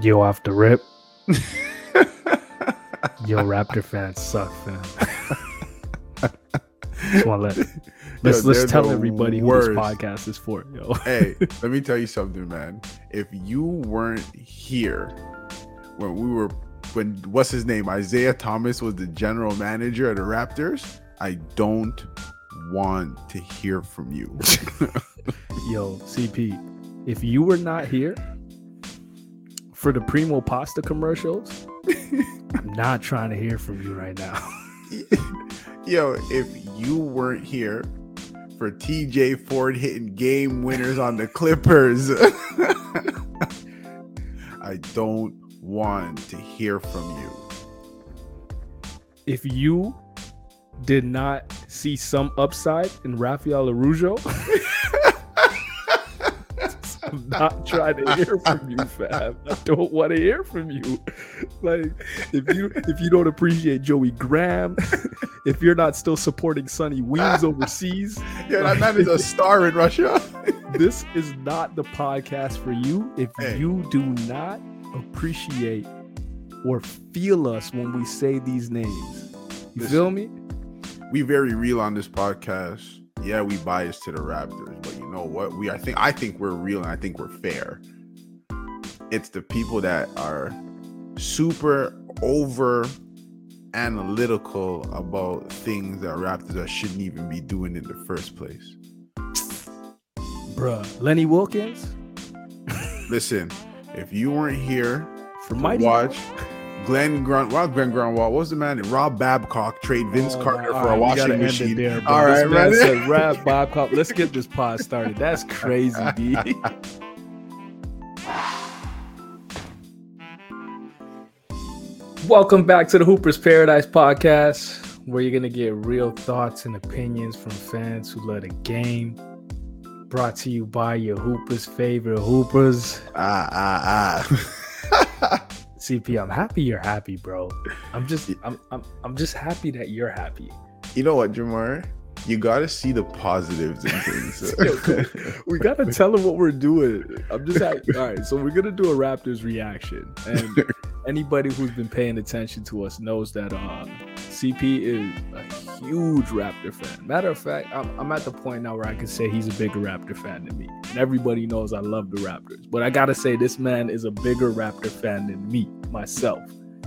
Yo, off the rip. Yo, Raptor fans suck, fam. Just want to let let's Yo, let's tell everybody worst. who this podcast is for. Yo, hey, let me tell you something, man. If you weren't here when we were when what's his name? Isiah Thomas was the general manager at the Raptors, I don't want to hear from you. yo, CP, if you were not here for the Primo Pasta commercials, I'm not trying to hear from you right now. Yo, if you weren't here for TJ Ford hitting game winners on the Clippers, I don't want to hear from you. If you did not see some upside in Rafael Araujo, I'm not trying to hear from you, fam. I don't want to hear from you. Like, if you if you don't appreciate Joey Graham, if you're not still supporting Sonny Weems overseas, Yeah, that man is a star in Russia. this is not the podcast for you if Hey. you do not appreciate or feel us when we say these names. You Listen. feel me? we very real on this podcast. Yeah, we bias to the Raptors, but know what? We I think I think we're real and I think we're fair. It's the people that are super over analytical about things that Raptors shouldn't even be doing in the first place. Bruh. Lenny Wilkens Listen, if you weren't here for my watch Glenn Grunt, well, Glen Grunwald, what was the man? Rob Babcock trade Vince Oh, Carter for right, a washing machine. there. All right, man man. said rap Bob Let's get this pod started. That's crazy, B. Welcome back to the Hoopers Paradise podcast, where you're gonna get real thoughts and opinions from fans who love the game. Brought to you by your Hoopers' favorite Hoopers. ah, ah, ah. CP, I'm happy you're happy, bro. I'm just, I'm, I'm, I'm just happy that you're happy. You know what, Jamar? You gotta see the positives in things. Yo, we gotta tell them what we're doing. I'm just all right. So we're gonna do a Raptors reaction, and anybody who's been paying attention to us knows that uh, CP is a huge Raptor fan. Matter of fact, I'm, I'm at the point now where I can say he's a bigger Raptor fan than me, and everybody knows I love the Raptors. But I gotta say, this man is a bigger Raptor fan than me myself.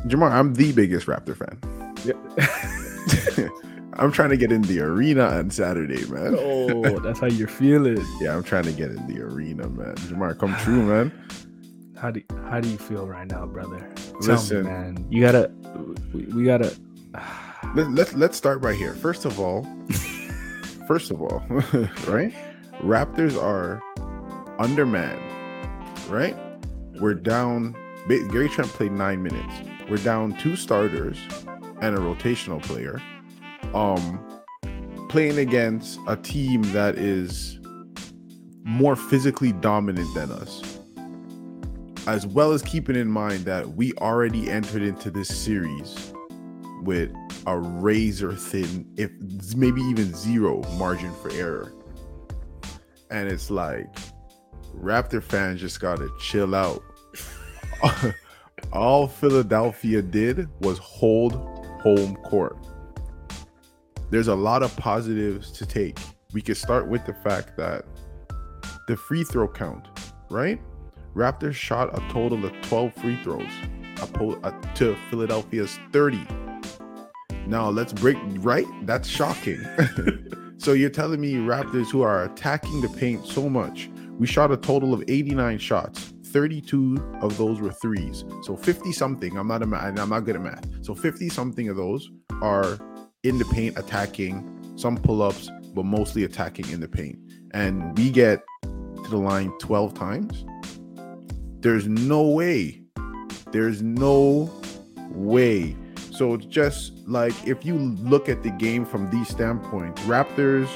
Jamar, I'm the biggest Raptor fan. Yeah. I'm trying to get in the arena on Saturday, man. oh, that's how you're feeling. Yeah, I'm trying to get in the arena, man. Jamar, come true, man. How do how do you feel right now, brother? Listen. me, man. You gotta, we, we gotta. Let, let, let's start right here. First of all, first of all, right? Raptors are undermanned, right? We're down. Gary Trent played nine minutes. We're down two starters and a rotational player. Um, playing against a team that is more physically dominant than us, as well as keeping in mind that we already entered into this series with a razor thin, if maybe even zero margin for error. And it's like Raptor fans just gotta chill out. All Philadelphia did was hold home court. There's a lot of positives to take. We could start with the fact that the free throw count, right? Raptors shot a total of 12 free throws uh, to Philadelphia's 30. Now let's break right. That's shocking. so you're telling me Raptors who are attacking the paint so much, we shot a total of 89 shots. 32 of those were threes. So 50 something. I'm not a ma- I'm not good at math. So 50 something of those are in the paint attacking, some pull-ups, but mostly attacking in the paint. And we get to the line 12 times. There's no way. There's no way. So it's just like if you look at the game from these standpoints, Raptors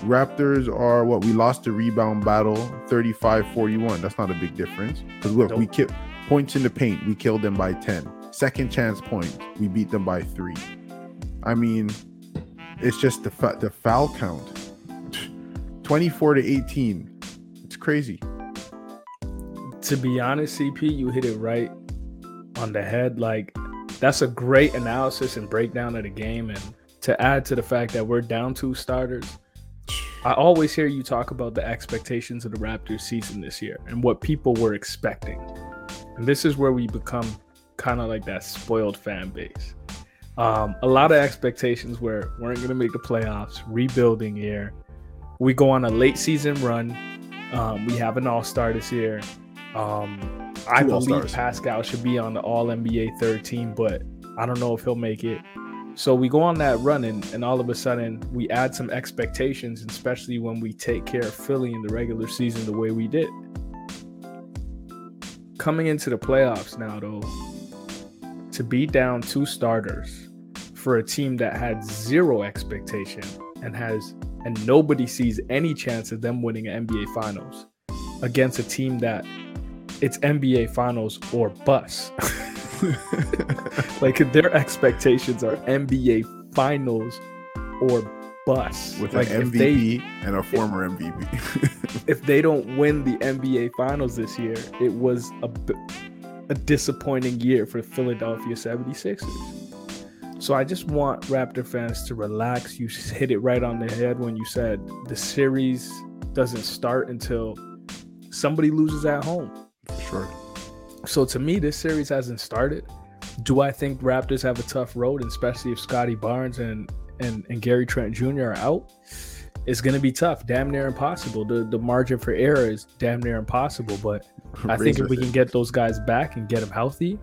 Raptors are what we lost the rebound battle 35-41. That's not a big difference. Because look, we kept points in the paint, we killed them by 10. Second chance points, we beat them by three. I mean, it's just the fa- the foul count. 24 to 18. It's crazy. To be honest, CP, you hit it right on the head. Like that's a great analysis and breakdown of the game. And to add to the fact that we're down two starters, I always hear you talk about the expectations of the Raptors season this year and what people were expecting. And this is where we become kind of like that spoiled fan base. Um, a lot of expectations where weren't going to make the playoffs, rebuilding year. We go on a late season run. Um, we have an all star this year. Um, I believe All-Stars. Pascal should be on the All NBA third team, but I don't know if he'll make it. So we go on that run, and, and all of a sudden we add some expectations, especially when we take care of Philly in the regular season the way we did. Coming into the playoffs now, though, to be down two starters for a team that had zero expectation and has and nobody sees any chance of them winning an NBA Finals against a team that it's NBA Finals or bust. like their expectations are NBA Finals or bust. With like an MVP they, and a former if, MVP. if they don't win the NBA Finals this year, it was a, a disappointing year for the Philadelphia 76ers. So I just want Raptor fans to relax. You hit it right on the head when you said the series doesn't start until somebody loses at home. For sure. So to me, this series hasn't started. Do I think Raptors have a tough road, especially if Scottie Barnes and and, and Gary Trent Jr. are out? It's going to be tough, damn near impossible. The the margin for error is damn near impossible. But I think if we can get those guys back and get them healthy,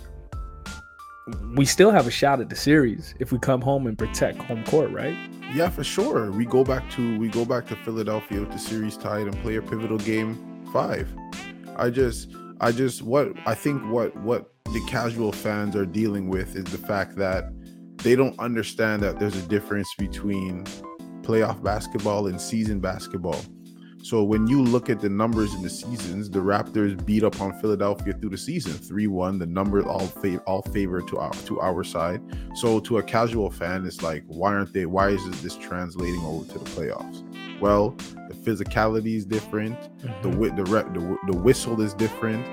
we still have a shot at the series if we come home and protect home court, right? Yeah, for sure. We go back to we go back to Philadelphia with the series tied and play a pivotal game five. I just I just what I think what what the casual fans are dealing with is the fact that they don't understand that there's a difference between playoff basketball and season basketball. So when you look at the numbers in the seasons, the Raptors beat up on Philadelphia through the season, three one. The numbers all fa- all favor to our to our side. So to a casual fan, it's like, why aren't they? Why is this translating over to the playoffs? Well, physicality is different. Mm-hmm. The the, the the whistle is different.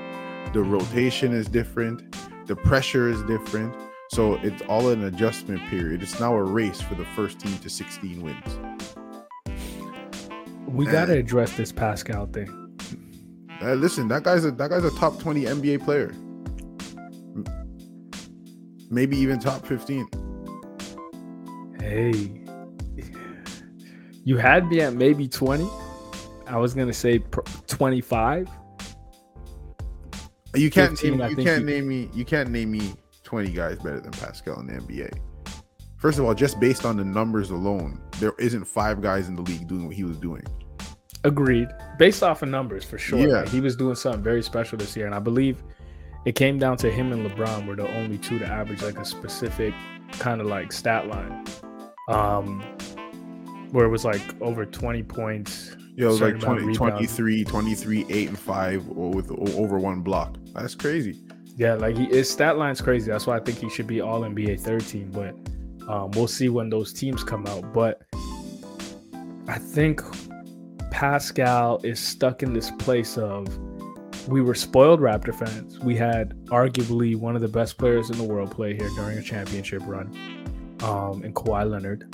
The rotation is different. The pressure is different. So it's all an adjustment period. It's now a race for the first team to 16 wins. We got to address this Pascal thing. Uh, listen, that guy's a that guy's a top 20 NBA player. Maybe even top 15. Hey, you had me at maybe 20. I was gonna say 25. You can't 15, name, you can't you... name me you can't name me 20 guys better than Pascal in the NBA. First of all, just based on the numbers alone, there isn't five guys in the league doing what he was doing. Agreed. Based off of numbers, for sure. Yeah. He was doing something very special this year, and I believe it came down to him and LeBron were the only two to average like a specific kind of like stat line. Um, where it was like over 20 points. Yeah, it was like 20, 23, 23, 8 and 5 with over one block. That's crazy. Yeah, like he, his stat line's crazy. That's why I think he should be all NBA 13, but um, we'll see when those teams come out. But I think Pascal is stuck in this place of we were spoiled Raptor fans. We had arguably one of the best players in the world play here during a championship run um, in Kawhi Leonard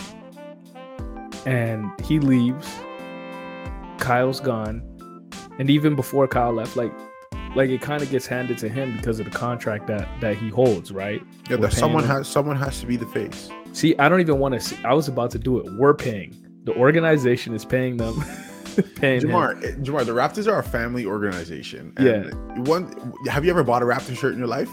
and he leaves. Kyle's gone, and even before Kyle left, like like it kind of gets handed to him because of the contract that that he holds, right? Yeah, that someone him. has someone has to be the face. See, I don't even want to see. I was about to do it. We're paying. The organization is paying them. paying Jamar, him. Eh, Jamar, the Raptors are a family organization. yeah. One, have you ever bought a Raptor shirt in your life?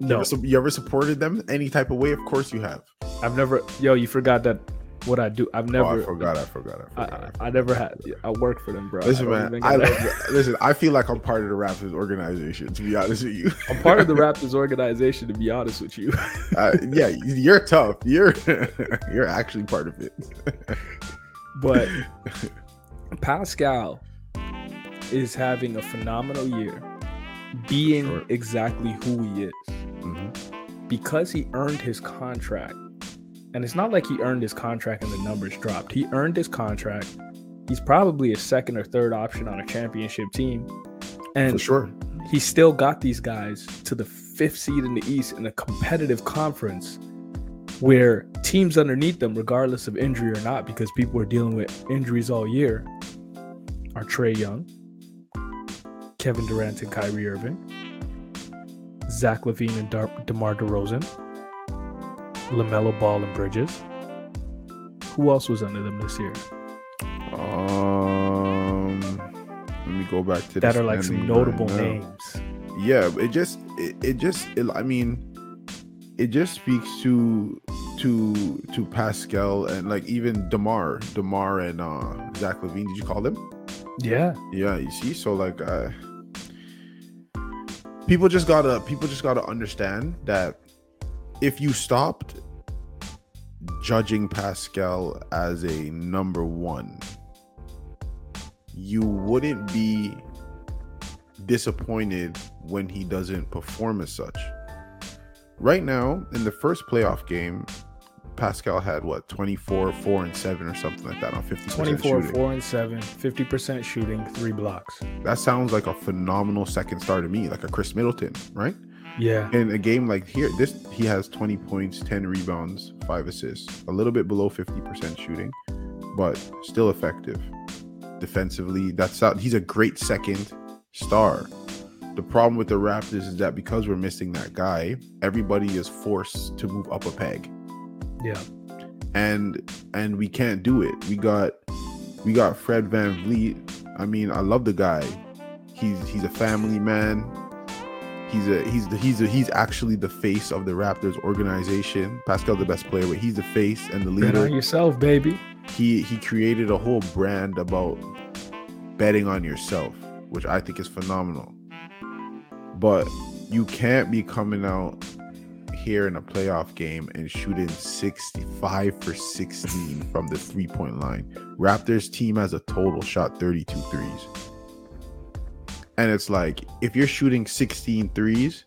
No. You ever, you ever supported them any type of way? Of course you have. I've never. Yo, you forgot that what I do. I've never. Oh, I forgot. I forgot. I forgot. I, I, forgot. I never had. I work for them, bro. Listen, man. I love, listen. I feel like I'm part of the Raptors organization. To be honest with you, I'm part of the Raptors organization. To be honest with you. uh, yeah, you're tough. You're you're actually part of it. but Pascal is having a phenomenal year, being sure. exactly who he is, mm-hmm. because he earned his contract and it's not like he earned his contract and the numbers dropped. He earned his contract. He's probably a second or third option on a championship team. And For sure. he still got these guys to the fifth seed in the East in a competitive conference where teams underneath them, regardless of injury or not, because people are dealing with injuries all year, are Trae Young, Kevin Durant and Kyrie Irving, Zach LaVine and Dar- DeMar DeRozan, LaMelo Ball and Bridges. Who else was under them this year? Um, let me go back to That are like some notable right names. Yeah, it just it, it just it, I mean, it just speaks to to to Pascal and like even Demar, Demar and uh Zach LaVine. Did you call them? Yeah. Yeah, you see, so like uh people just gotta people just gotta understand that if you stopped judging Pascal as a number one, you wouldn't be disappointed when he doesn't perform as such. Right now, in the first playoff game, Pascal had what 24, 4 and 7 or something like that on 50% 24, shooting. 4 and 7, 50% shooting, three blocks. That sounds like a phenomenal second star to me, like a Khris Middleton, right? Yeah. In a game like here, this he has 20 points, 10 rebounds, 5 assists. A little bit below 50% shooting, but still effective. Defensively, that's out. He's a great second star. The problem with the Raptors is that because we're missing that guy, everybody is forced to move up a peg. Yeah. and and we can't do it. We got we got Fred VanVleet. I mean, I love the guy. He's he's a family man. He's a he's the he's a, he's actually the face of the Raptors organization. Pascal's the best player, but he's the face and the leader. Bet on yourself, baby. He he created a whole brand about betting on yourself, which I think is phenomenal. But you can't be coming out here in a playoff game and shooting 65 for 16 from the three point line. Raptors team has a total shot 32 threes. And it's like if you're shooting 16 threes,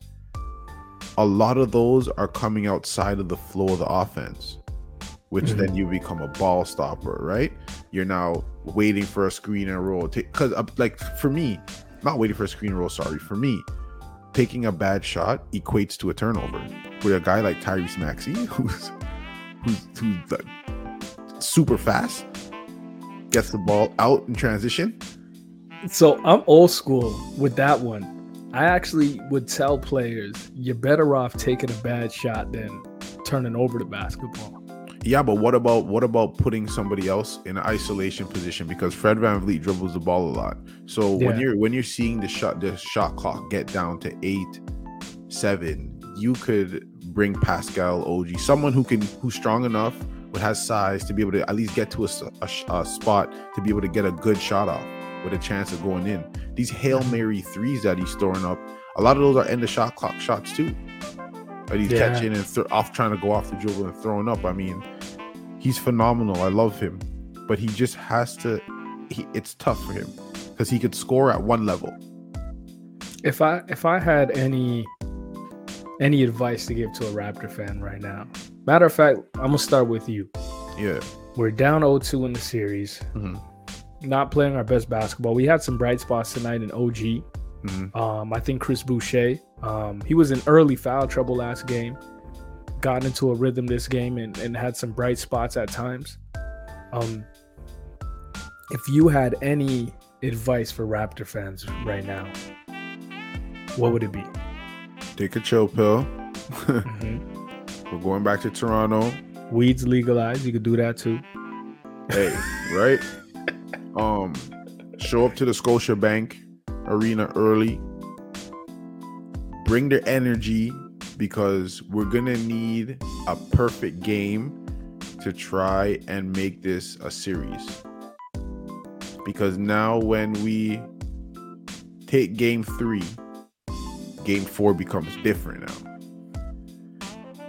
a lot of those are coming outside of the flow of the offense, which Mhm. then you become a ball stopper, right? You're now waiting for a screen and roll. Because, like, for me, not waiting for a screen roll, sorry, for me, taking a bad shot equates to a turnover. With a guy like Tyrese Maxey, who's who's who's like super fast, gets the ball out in transition. So I'm old school with that one. I actually would tell players you're better off taking a bad shot than turning over the basketball. Yeah, but what about what about putting somebody else in an isolation position? Because Fred VanVleet dribbles the ball a lot. So when you're when you're seeing the shot the shot clock get down to eight, seven, you could bring Pascal OG, someone who can who's strong enough but has size to be able to at least get to a, a a spot to be able to get a good shot off with a chance of going in. These hail mary threes that he's throwing up, a lot of those are end of shot clock shots too. That he's Yeah. catching and th- off trying to go off the dribble and throwing up. I mean, he's phenomenal. I love him, but he just has to. He, it's tough for him because he could score at one level. If I if I had any any advice to give to a Raptor fan right now, matter of fact, I'm gonna start with you. Yeah. We're down 0-2 in the series, hmm not playing our best basketball. We had some bright spots tonight in OG. hmm Um, I think Chris Boucher, um, he was in early foul trouble last game, got into a rhythm this game and, and had some bright spots at times. Um, if you had any advice for Raptor fans right now, what would it be? Take a chill pill. Mhm. We're going back to Toronto. Weeds legalized, you could do that too. Hey, right? Um, show up to the Scotiabank Arena early. Bring their energy because we're gonna need a perfect game to try and make this a series. Because now, when we take game three, game four becomes different now.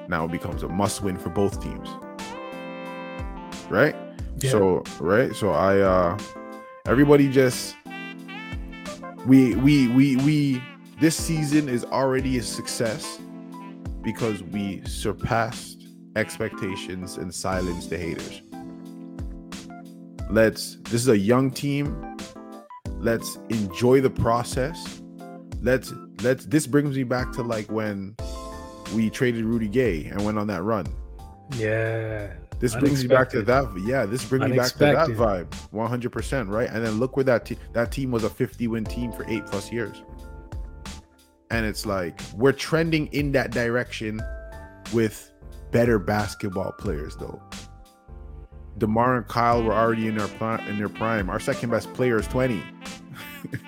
Now it becomes a must win for both teams. Right? Yeah. So right, so I uh everybody just we we we we this season is already a success because we surpassed expectations and silenced the haters. Let's this is a young team. Let's enjoy the process. let's let's this brings me back to like when we traded Rudy Gay and went on that run. Yeah. This brings me back to that. Yeah, this brings me back to that vibe. 100%, right? And then look where that team that team was a 50 win team for 8 plus years. And it's like we're trending in that direction with better basketball players though. DeMar and Kyle were already in their pri- in their prime. Our second best player is 20. you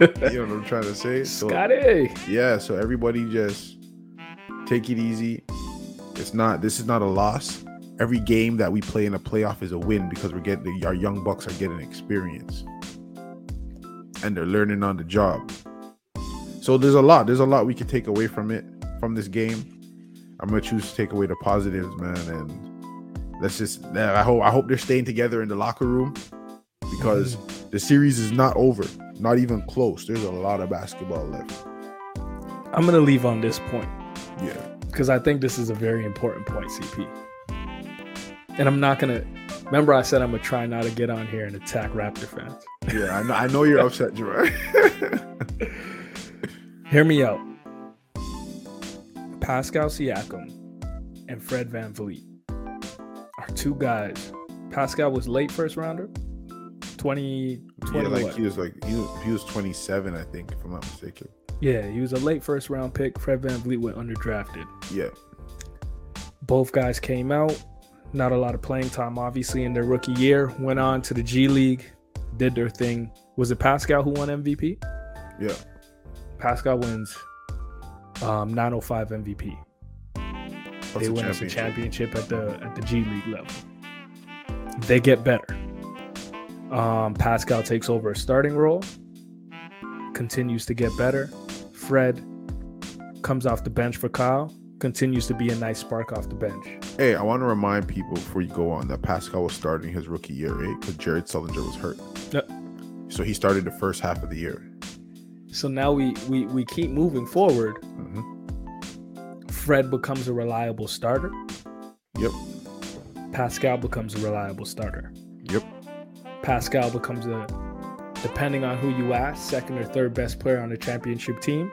know what I'm trying to say? So- Scottie. yeah, so everybody just take it easy. It's not this is not a loss. Every game that we play in a playoff is a win because we're getting our young bucks are getting experience. And they're learning on the job. So there's a lot. There's a lot we can take away from it from this game. I'm gonna choose to take away the positives, man, and let's just I hope I hope they're staying together in the locker room because the series is not over, not even close. There's a lot of basketball left. I'm gonna leave on this point Yeah. because I think this is a very important point, CP. And I'm not gonna remember I said I'm gonna try not to get on here and attack Raptor fans. Yeah, I know, I know you're upset, Gerard. Hear me out. Pascal Siakam and Fred VanVleet are two guys. Pascal was late first rounder, 20, yeah, like what? he was like he was, he was 27, I think, if I'm not mistaken. Yeah, he was a late first round pick. Fred VanVleet went underdrafted. Yeah, Both guys came out, not a lot of playing time, obviously, in their rookie year. Went on to the G League, did their thing. Was it Pascal who won MVP? yeah, Pascal wins um, 905 MVP. That's they win championship. championship at the at the G League level. They get better. Um, Pascal takes over a starting role, continues to get better. Fred comes off the bench for Kyle, continues to be a nice spark off the bench. Hey, I want to remind people before you go on that Pascal was starting his rookie year, right? Because Jared Sullinger was hurt. Yep. So he started the first half of the year. So now we we we keep moving forward. hmm Fred becomes a reliable starter. Yep. Pascal becomes a reliable starter. Yep. Pascal becomes a, depending on who you ask, second or third best player on the championship team.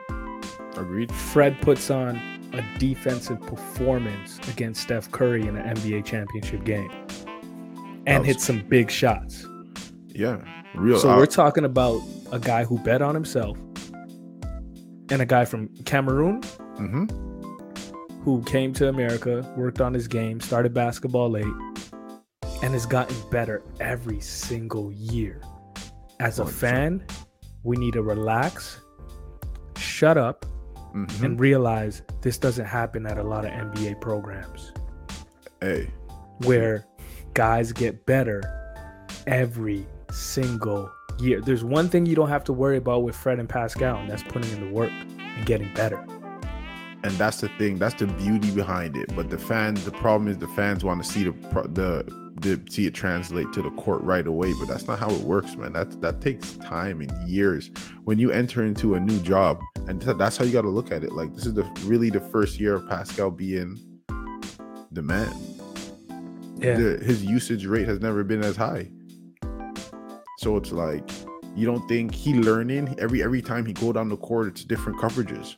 Agreed. Fred puts on a defensive performance against Steph Curry in an NBA championship game and hit some big shots. Yeah. Real. So we're talking about a guy who bet on himself and a guy from Cameroon mhm. who came to America, worked on his game, started basketball late, and has gotten better every single year. As a 100%. fan, we need to relax, shut up, Mhm. and realize this doesn't happen at a lot of NBA programs Hey. where guys get better every single year. There's one thing you don't have to worry about with Fred and Pascal, and that's putting in the work and getting better. and that's the thing that's the beauty behind it but the fans the problem is the fans want to see the the the see it translate to the court right away but that's not how it works man. That that takes time and years. When you enter into a new job and th- that's how you got to look at it. Like this is the really the first year of pascal being the man. Yeah. the, his usage rate has never been as high. So it's like you don't think he learning? Every every time he go down the court it's different coverages.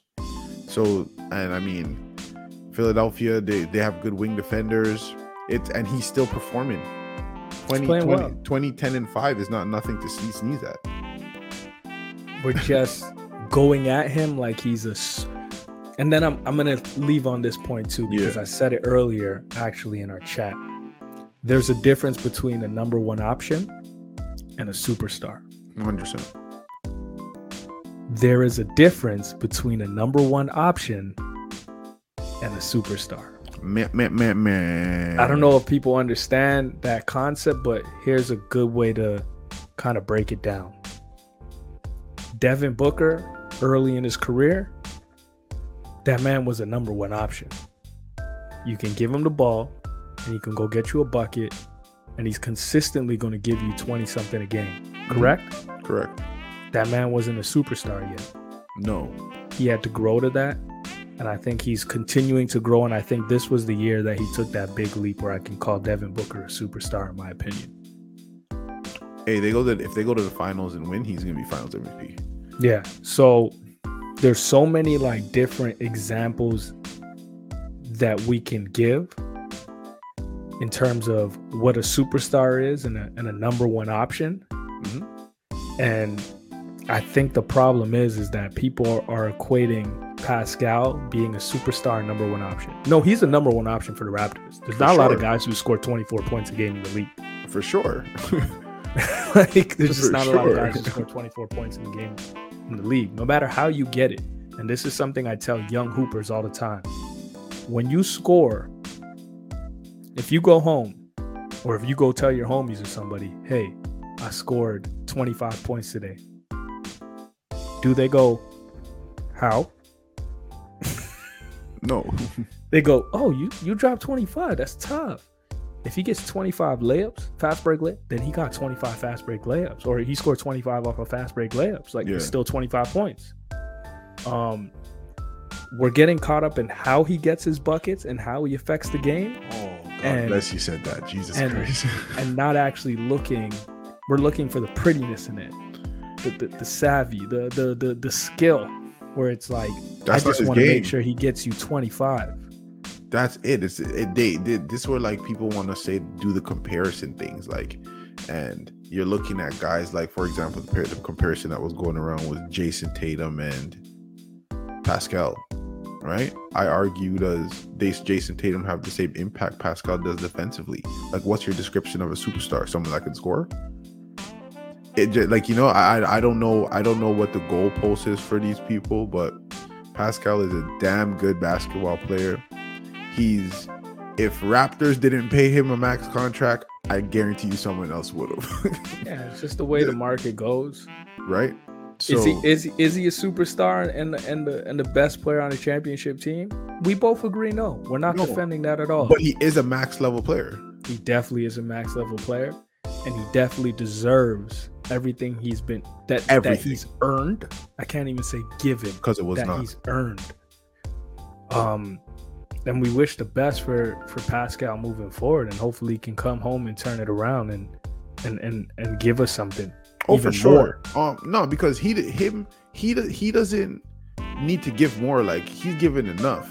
So and i mean philadelphia they, they have good wing defenders it's and he's still performing 20, 20, well. 20 10 and 5 is not nothing to sneeze at We're just going at him like he's a And then I'm I'm gonna leave on this point too because Yeah. I said it earlier actually in our chat. There's a difference between a number one option and a superstar. 100% There is a difference between a number one option and a superstar. Man, man, man, man. I don't know if people understand that concept, but here's a good way to kind of break it down. Devin Booker, early in his career, that man was a number one option. You can give him the ball and he can go get you a bucket, and he's consistently going to give you 20 something a game. Correct? correct That man wasn't a superstar yet. no He had to grow to that. And I think he's continuing to grow. And I think this was the year that he took that big leap where I can call Devin Booker a superstar, in my opinion. hey they go to if they go to the finals and win he's gonna be finals mvp Yeah. So there's so many like different examples that we can give in terms of what a superstar is and a, and a number one option. Mhm. And I think the problem is is that people are equating Pascal being a superstar number one option. No, he's the number one option for the Raptors. There's For not a lot of guys who score 24 points a game in the league. For sure. like there's just For not a lot of guys who score 24 points in the game in the league, no matter how you get it. And this is something I tell young hoopers all the time. When you score, if you go home, or if you go tell your homies or somebody, hey, I scored 25 points today. Do they go, how? No. They go, oh, you you dropped 25. That's tough. If he gets 25 layups, fast break lay, then he got 25 fast break layups, or he scored 25 off of fast break layups. Like it's still 25 points. Um, we're getting caught up in how he gets his buckets and how he affects the game, Oh, God And- bless you said that. Jesus and- Christ. and not actually looking. We're looking for the prettiness in it, the the, the savvy, the the the the skill, where it's like That's I just want to make sure he gets you 25. That's it. It's it, they, they this where like people want to say do the comparison things like, and you're looking at guys like for example the, the comparison that was going around with Jayson Tatum and Pascal, right? I argue does they Jayson Tatum have the same impact Pascal does defensively? Like, what's your description of a superstar? Someone that can score? It just, like you know I I don't know I don't know what the goalpost is for these people, but Pascal is a damn good basketball player. He's if Raptors didn't pay him a max contract, I guarantee you someone else would have. Yeah, it's just the way the market goes. right? is he is he, is he a superstar and the, and the and the best player on the championship team? We both agree no. We're not No. defending that at all. but he is a max level player. he definitely is a max level player and he definitely deserves everything he's been that, that he's earned. I can't even say given Because it was that not. he's earned. Um and we wish the best for for Pascal moving forward and hopefully he can come home and turn it around and and and, and give us something. Oh, for sure. Um, no, because he him he he doesn't need to give more. Like he's given enough.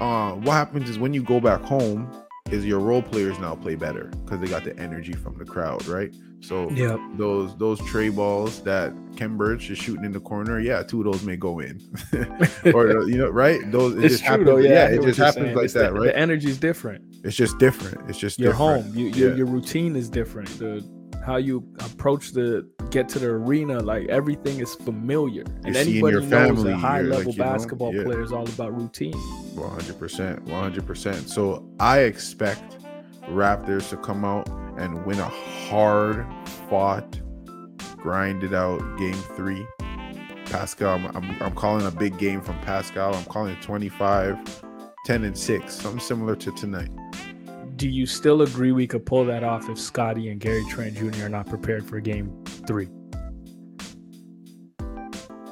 Uh, what happens is when you go back home, is your role players now play better because they got the energy from the crowd, right? So Yep. those those trey balls that Khem Birch is shooting in the corner, yeah, two of those may go in, or you know, right? Those it it's just true happens. though. Yeah, I it just happens saying. like It's that, the, right? The energy's different. It's just different. It's just You're different. home. You, your, Yeah. your routine is different. The how you approach the get to the arena, like everything is familiar. And You're anybody knows family, a high level like, basketball yeah. player is all about routine. One hundred percent, one hundred percent. So I expect Raptors to come out and win a hard fought, grinded out game three. Pascal, I'm, I'm, I'm calling a big game from Pascal. I'm calling it 25, 10 and 6, something similar to tonight. Do you still agree we could pull that off if Scottie and Gary Trent Jr. are not prepared for game three?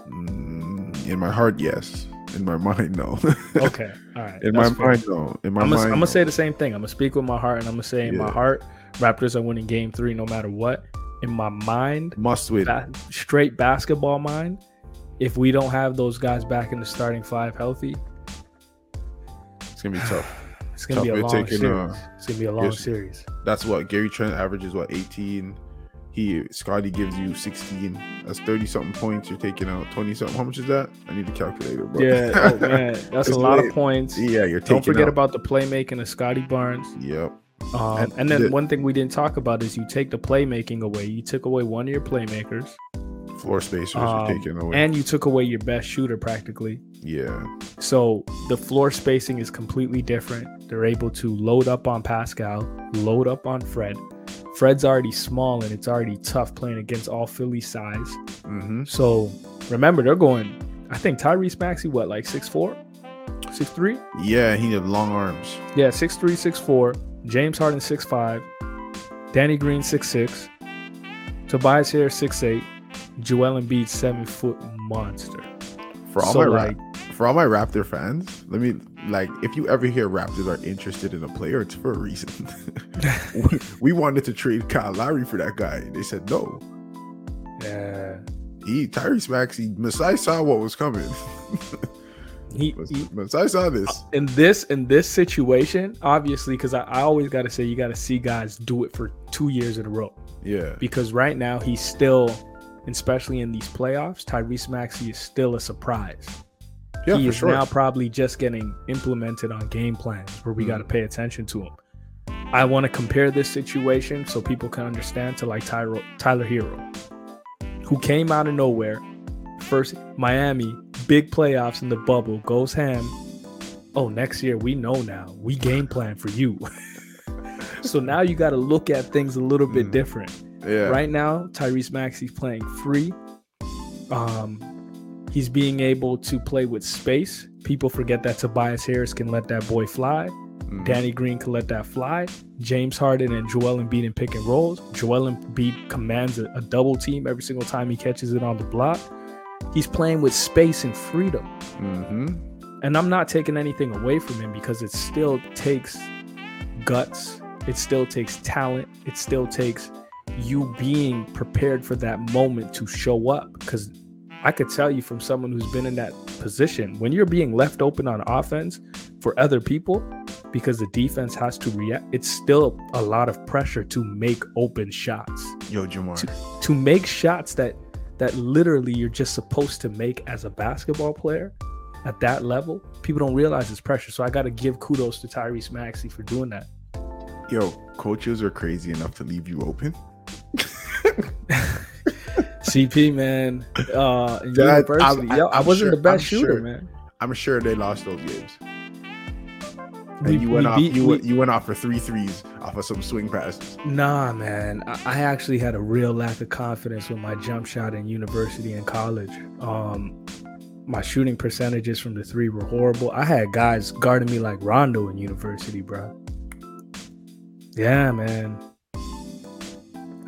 Mm, in my heart, yes. In my mind, no. Okay. All right. in my fair. mind, no. In my I'm gonna, mind, I'm gonna no. say the same thing. I'm gonna speak with my heart, and I'm gonna say in my heart, Raptors are winning Game Three no matter what. In my mind, must win. ba- straight basketball mind, if we don't have those guys back in the starting five healthy, It's gonna be tough. It's gonna be a Tough. long taking, series. uh, it's gonna be a long yes. series. That's what Gary Trent averages. What 18. He Scottie gives you 16. That's 30 something points. You're taking out 20 something. How much is that? I need a calculator. But Yeah, oh man, that's a lot late. of points. yeah, you're taking. Don't forget out- about the playmaking of Scottie Barnes. Yep. Um, And and then the- one thing we didn't talk about is you take the playmaking away. You took away one of your playmakers, Floor spacers Um, you're taking away. and you took away your best shooter practically. yeah. So the floor spacing is completely different. They're able to load up on Pascal, load up on Fred. Fred's already small and it's already tough playing against all Philly size. Mm-hmm. So remember, they're going. I think Tyrese Maxey, what, like 6'4, 6'3? Yeah, he had long arms. Yeah, 6'3, 6'4. James Harden, 6'5. Danny Green, 6'6. Tobias Harris, 6'8. Joel Embiid, 7 foot monster. For all so, my like, for all my Raptor fans, let me like if you ever hear Raptors are interested in a player, it's for a reason. we, we wanted to trade Kyle Lowry for that guy. They said no. yeah. he Tyrese Maxey, Masai saw what was coming. He, he Masai saw this. Uh, in this in this situation, obviously, because I, I always got to say you got to see guys do it for two years in a row. Yeah. Because right now he's still, especially in these playoffs, Tyrese Maxey is still a surprise. Yeah, he is sure. now probably just getting implemented on game plans where we Mhm. got to pay attention to him. I want to compare this situation so people can understand to like Tyro, Tyler Herro, who came out of nowhere, first Miami, big playoffs in the bubble, goes ham. Oh, next year we know now. We game plan for you. so now you got to look at things a little bit Mm. different. Yeah. Right now, Tyrese Maxey's playing free. Um, he's being able to play with space. People forget that Tobias Harris can let that boy fly. Mhm. Danny Green can let that fly. James Harden and Joel Embiid in pick and rolls. Joel Embiid commands a, a double team every single time he catches it on the block. He's playing with space and freedom. Mhm. And I'm not taking anything away from him because it still takes guts. It still takes talent. It still takes you being prepared for that moment to show up. Because I could tell you from someone who's been in that position, when you're being left open on offense for other people because the defense has to react, it's still a lot of pressure to make open shots Yo, Jamar. to make shots that that literally you're just supposed to make as a basketball player at that level people don't realize it's pressure so i got to give kudos to tyrese maxey for doing that Yo, coaches are crazy enough to leave you open. cp man uh in That- university I'm- yo, i wasn't sure- the best I'm shooter sure. man I'm sure they lost those games. And We- you went we off. beat- you we- went, you went off for three threes off of some swing passes. Nah, man. I, I actually had a real lack of confidence with my jump shot in university and college. Um, my shooting percentages from the three were horrible. I had guys guarding me like Rondo in university, bro. Yeah, man.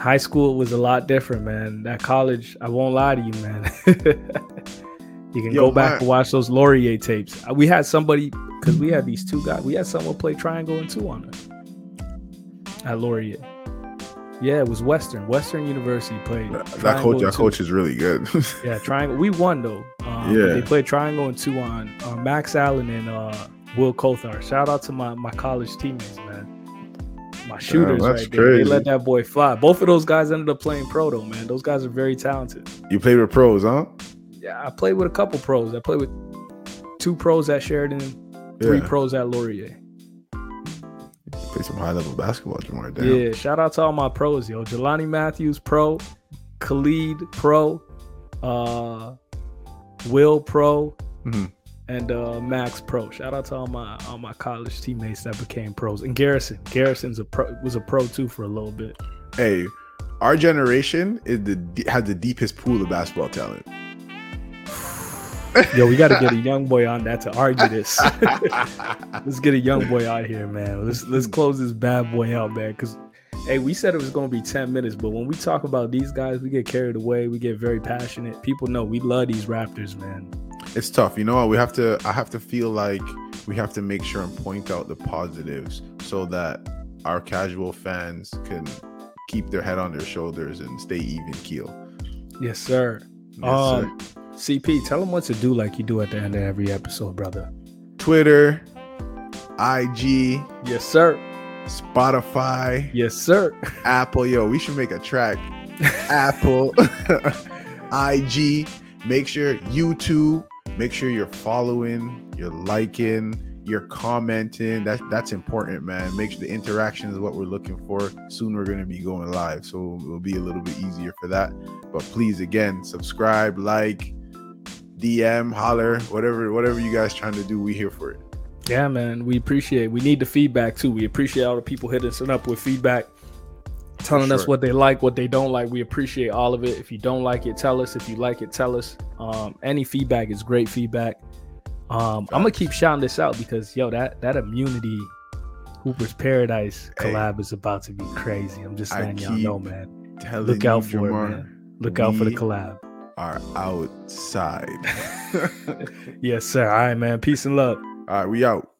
High school was a lot different, man. That college, I won't lie to you, man. you can Yo, go back and watch those Laurier tapes. Uh, We had somebody because we had these two guys. We had someone play triangle and two on us at Laurier. Yeah, it was Western. Western University played. That, coach, that coach is really good. Yeah, triangle. We won though. Um, Yeah. They played triangle and two on uh, Max Allen and uh, Will Kothar. Shout out to my my college teammates, man. My shooters that's right there. They let that boy fly. Both of those guys ended up playing pro though, man. Those guys are very talented. you played with pros, huh? Yeah, I played with a couple pros. I played with two pros at Sheridan, three Yeah. pros at Laurier. Play some high level basketball, Jamar. Damn. Yeah, shout out to all my pros, yo. Jelani Matthews, pro. Khalid, pro. Uh, Will, pro. Mhm. And uh, Max, pro. Shout out to all my all my college teammates that became pros. And Garrison, Garrison's a pro, was a pro too for a little bit. Hey, our generation is the has the deepest pool of basketball talent. Yo, we got to get a young boy on that to argue this. let's get a young boy out here, man. Let's let's close this bad boy out, man. Because hey, we said it was gonna be 10 minutes, but when we talk about these guys, we get carried away, we get very passionate. People know we love these Raptors, man. It's tough. You know what? We have to. I have to feel like we have to make sure and point out the positives so that our casual fans can keep their head on their shoulders and stay even keel. Yes, sir. Yes, um, sir. CP, tell them what to do like you do at the end of every episode, brother. Twitter, IG, Yes, sir. Spotify, Yes, sir. Apple. Yo, we should make a track. Apple, IG. Make sure YouTube. Make sure you're following, you're liking, you're commenting. That that's important, man. Make sure the interaction is what we're looking for. Soon we're gonna be going live, so it'll be a little bit easier for that. But please, again, subscribe, like, DM, holler, whatever, whatever you guys trying to do. We here for it. Yeah, man. We appreciate. We need the feedback too. We appreciate all the people hitting us up with feedback, telling us what they like, what they don't like. We appreciate all of it. If you don't like it, tell us. If you like it, tell us. Um, any feedback is great feedback. Um, I'm gonna keep shouting this out because yo, that that immunity Hooper's Paradise Hey. collab is about to be crazy. I'm just letting y'all know, man. Look out for it, man. Look out for the collab. Are outside. Yes, sir. All right, man. Peace and love. All right, we out.